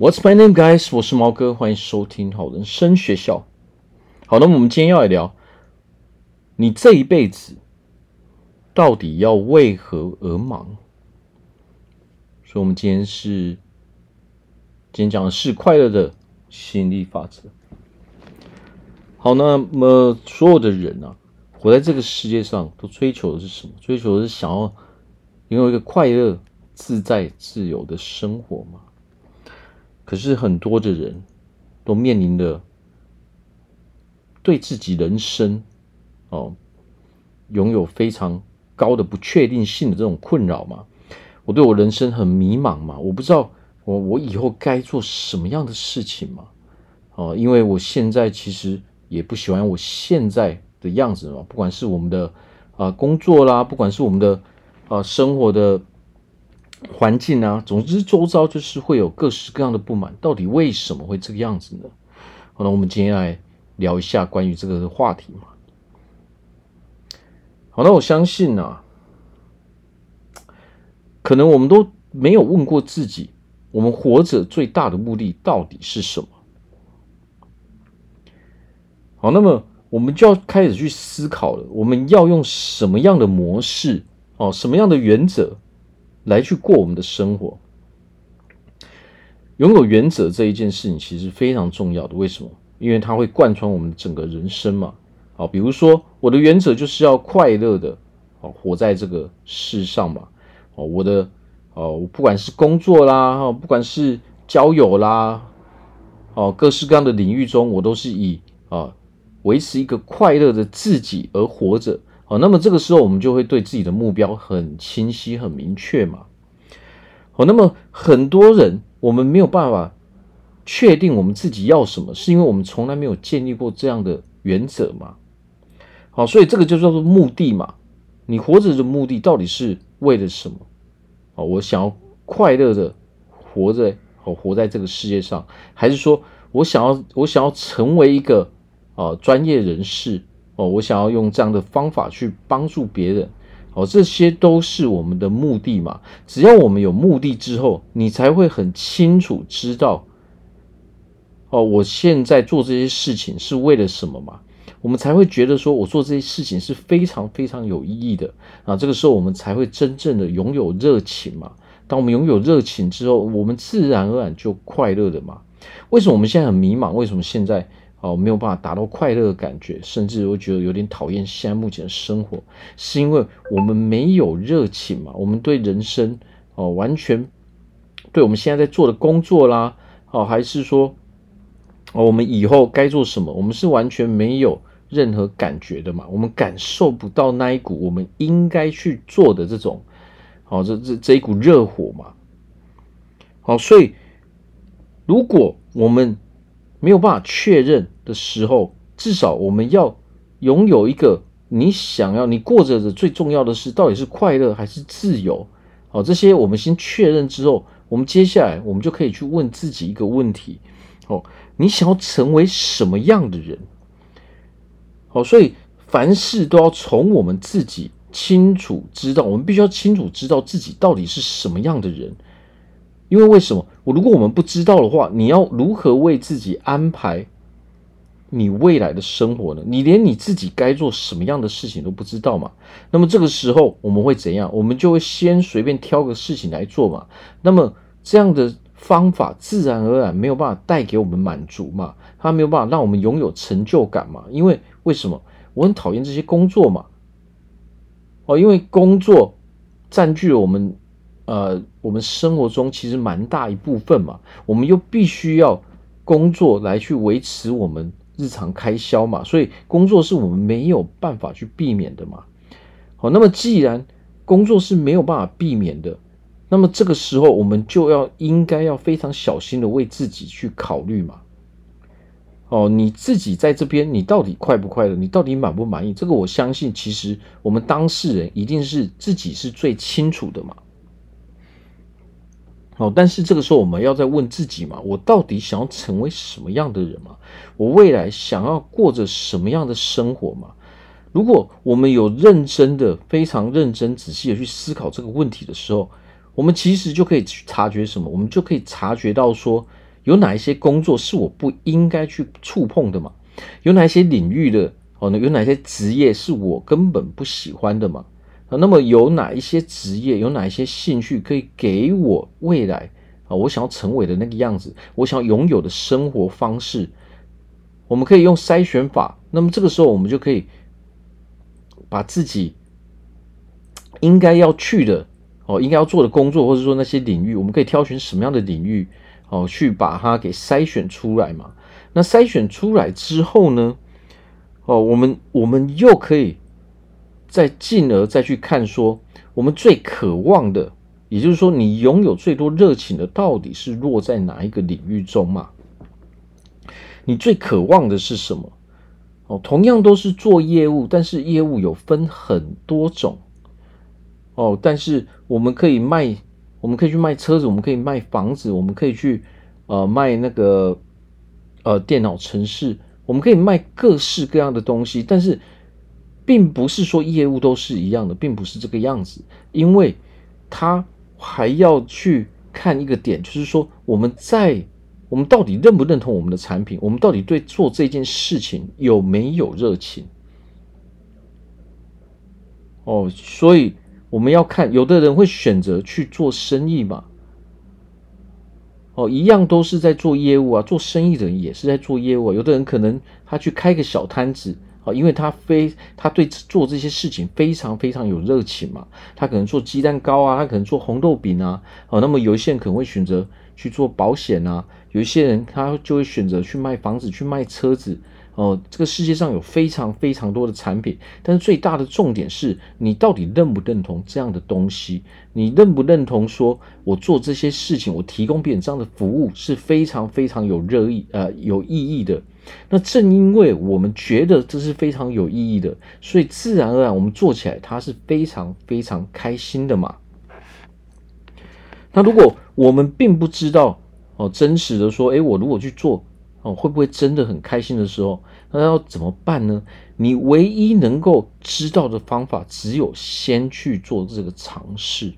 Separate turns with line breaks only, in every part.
What's my name, guys？我是毛哥，欢迎收听好人生学校。好，那么我们今天要来聊，你这一辈子到底要为何而忙？所以，我们今天是今天讲的是快乐的吸引力法则。好，那么所有的人啊，活在这个世界上，都追求的是什么？追求的是想要拥有一个快乐、自在、自由的生活嘛。可是很多的人都面临着对自己人生哦拥有非常高的不确定性的这种困扰嘛。我对我人生很迷茫嘛，我不知道我我以后该做什么样的事情嘛。哦，因为我现在其实也不喜欢我现在的样子嘛，不管是我们的啊工作啦，不管是我们的啊生活的。环境啊，总之周遭就是会有各式各样的不满，到底为什么会这个样子呢？好，那我们今天来聊一下关于这个话题嘛。好，那我相信啊，可能我们都没有问过自己，我们活着最大的目的到底是什么？好，那么我们就要开始去思考了，我们要用什么样的模式哦，什么样的原则？来去过我们的生活，拥有原则这一件事情其实非常重要的。为什么？因为它会贯穿我们整个人生嘛。好，比如说我的原则就是要快乐的，哦活在这个世上嘛。哦，我的哦，不管是工作啦，哦，不管是交友啦，哦，各式各样的领域中，我都是以啊维持一个快乐的自己而活着。好，那么这个时候我们就会对自己的目标很清晰、很明确嘛。好，那么很多人我们没有办法确定我们自己要什么，是因为我们从来没有建立过这样的原则嘛。好，所以这个就叫做目的嘛。你活着的目的到底是为了什么？好，我想要快乐的活着，好活在这个世界上，还是说我想要我想要成为一个啊专业人士？哦，我想要用这样的方法去帮助别人，哦，这些都是我们的目的嘛。只要我们有目的之后，你才会很清楚知道，哦，我现在做这些事情是为了什么嘛？我们才会觉得说我做这些事情是非常非常有意义的啊。这个时候我们才会真正的拥有热情嘛。当我们拥有热情之后，我们自然而然就快乐的嘛。为什么我们现在很迷茫？为什么现在？哦，没有办法达到快乐的感觉，甚至我觉得有点讨厌现在目前的生活，是因为我们没有热情嘛？我们对人生哦，完全对我们现在在做的工作啦，哦，还是说哦，我们以后该做什么？我们是完全没有任何感觉的嘛？我们感受不到那一股我们应该去做的这种，哦，这这这一股热火嘛？好，所以如果我们没有办法确认的时候，至少我们要拥有一个你想要你过着的最重要的事，到底是快乐还是自由？好，这些我们先确认之后，我们接下来我们就可以去问自己一个问题：哦，你想要成为什么样的人？好，所以凡事都要从我们自己清楚知道，我们必须要清楚知道自己到底是什么样的人。因为为什么？我如果我们不知道的话，你要如何为自己安排你未来的生活呢？你连你自己该做什么样的事情都不知道嘛？那么这个时候我们会怎样？我们就会先随便挑个事情来做嘛。那么这样的方法自然而然没有办法带给我们满足嘛？它没有办法让我们拥有成就感嘛？因为为什么？我很讨厌这些工作嘛。哦，因为工作占据了我们。呃，我们生活中其实蛮大一部分嘛，我们又必须要工作来去维持我们日常开销嘛，所以工作是我们没有办法去避免的嘛。好，那么既然工作是没有办法避免的，那么这个时候我们就要应该要非常小心的为自己去考虑嘛。哦，你自己在这边，你到底快不快乐？你到底满不满意？这个我相信，其实我们当事人一定是自己是最清楚的嘛。哦，但是这个时候我们要再问自己嘛，我到底想要成为什么样的人嘛？我未来想要过着什么样的生活嘛？如果我们有认真的、非常认真、仔细的去思考这个问题的时候，我们其实就可以去察觉什么？我们就可以察觉到说，有哪一些工作是我不应该去触碰的嘛？有哪一些领域的哦？有哪些职业是我根本不喜欢的嘛？啊，那么有哪一些职业，有哪一些兴趣可以给我未来啊？我想要成为的那个样子，我想要拥有的生活方式，我们可以用筛选法。那么这个时候，我们就可以把自己应该要去的哦，应该要做的工作，或者说那些领域，我们可以挑选什么样的领域哦，去把它给筛选出来嘛。那筛选出来之后呢，哦，我们我们又可以。再进而再去看说，我们最渴望的，也就是说，你拥有最多热情的，到底是落在哪一个领域中嘛？你最渴望的是什么？哦，同样都是做业务，但是业务有分很多种。哦，但是我们可以卖，我们可以去卖车子，我们可以卖房子，我们可以去呃卖那个呃电脑城市，我们可以卖各式各样的东西，但是。并不是说业务都是一样的，并不是这个样子，因为他还要去看一个点，就是说我们在我们到底认不认同我们的产品，我们到底对做这件事情有没有热情？哦，所以我们要看，有的人会选择去做生意嘛，哦，一样都是在做业务啊，做生意的人也是在做业务啊，有的人可能他去开个小摊子。因为他非他对做这些事情非常非常有热情嘛，他可能做鸡蛋糕啊，他可能做红豆饼啊，哦，那么有一些人可能会选择去做保险啊，有一些人他就会选择去卖房子，去卖车子，哦，这个世界上有非常非常多的产品，但是最大的重点是你到底认不认同这样的东西？你认不认同说我做这些事情，我提供别人这样的服务是非常非常有热意呃有意义的？那正因为我们觉得这是非常有意义的，所以自然而然我们做起来它是非常非常开心的嘛。那如果我们并不知道哦，真实的说，诶，我如果去做哦，会不会真的很开心的时候，那要怎么办呢？你唯一能够知道的方法，只有先去做这个尝试。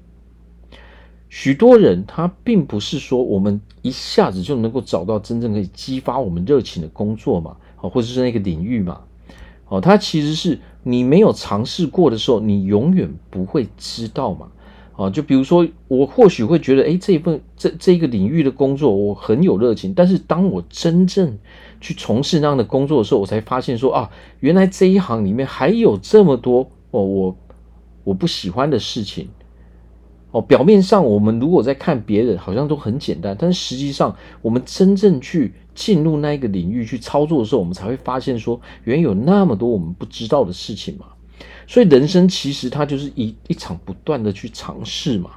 许多人他并不是说我们一下子就能够找到真正可以激发我们热情的工作嘛，啊，或者是那个领域嘛，哦，他其实是你没有尝试过的时候，你永远不会知道嘛，啊，就比如说我或许会觉得，诶，这一份这这一个领域的工作我很有热情，但是当我真正去从事那样的工作的时候，我才发现说啊，原来这一行里面还有这么多哦，我我不喜欢的事情。哦，表面上我们如果在看别人，好像都很简单，但实际上，我们真正去进入那一个领域去操作的时候，我们才会发现说，原有那么多我们不知道的事情嘛。所以人生其实它就是一一场不断的去尝试嘛。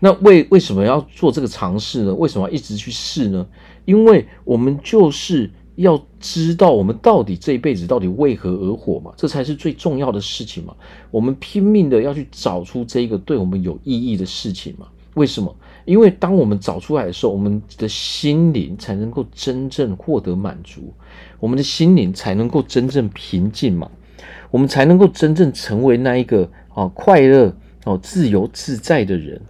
那为为什么要做这个尝试呢？为什么要一直去试呢？因为我们就是。要知道我们到底这一辈子到底为何而活嘛，这才是最重要的事情嘛。我们拼命的要去找出这一个对我们有意义的事情嘛。为什么？因为当我们找出来的时候，我们的心灵才能够真正获得满足，我们的心灵才能够真正平静嘛，我们才能够真正成为那一个啊快乐哦自由自在的人。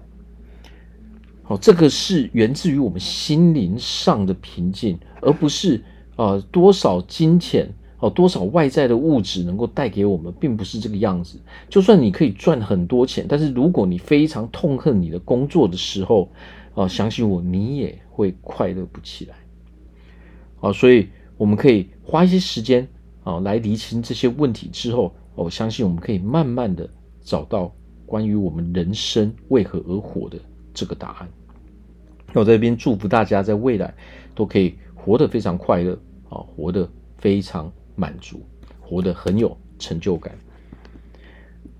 好，这个是源自于我们心灵上的平静，而不是。啊，多少金钱哦，多少外在的物质能够带给我们，并不是这个样子。就算你可以赚很多钱，但是如果你非常痛恨你的工作的时候，啊，相信我，你也会快乐不起来。啊，所以我们可以花一些时间啊，来厘清这些问题之后，我相信我们可以慢慢的找到关于我们人生为何而活的这个答案。那我在这边祝福大家，在未来都可以。活得非常快乐啊，活得非常满足，活得很有成就感。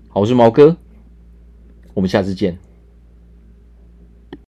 好，我是毛哥，我们下次见。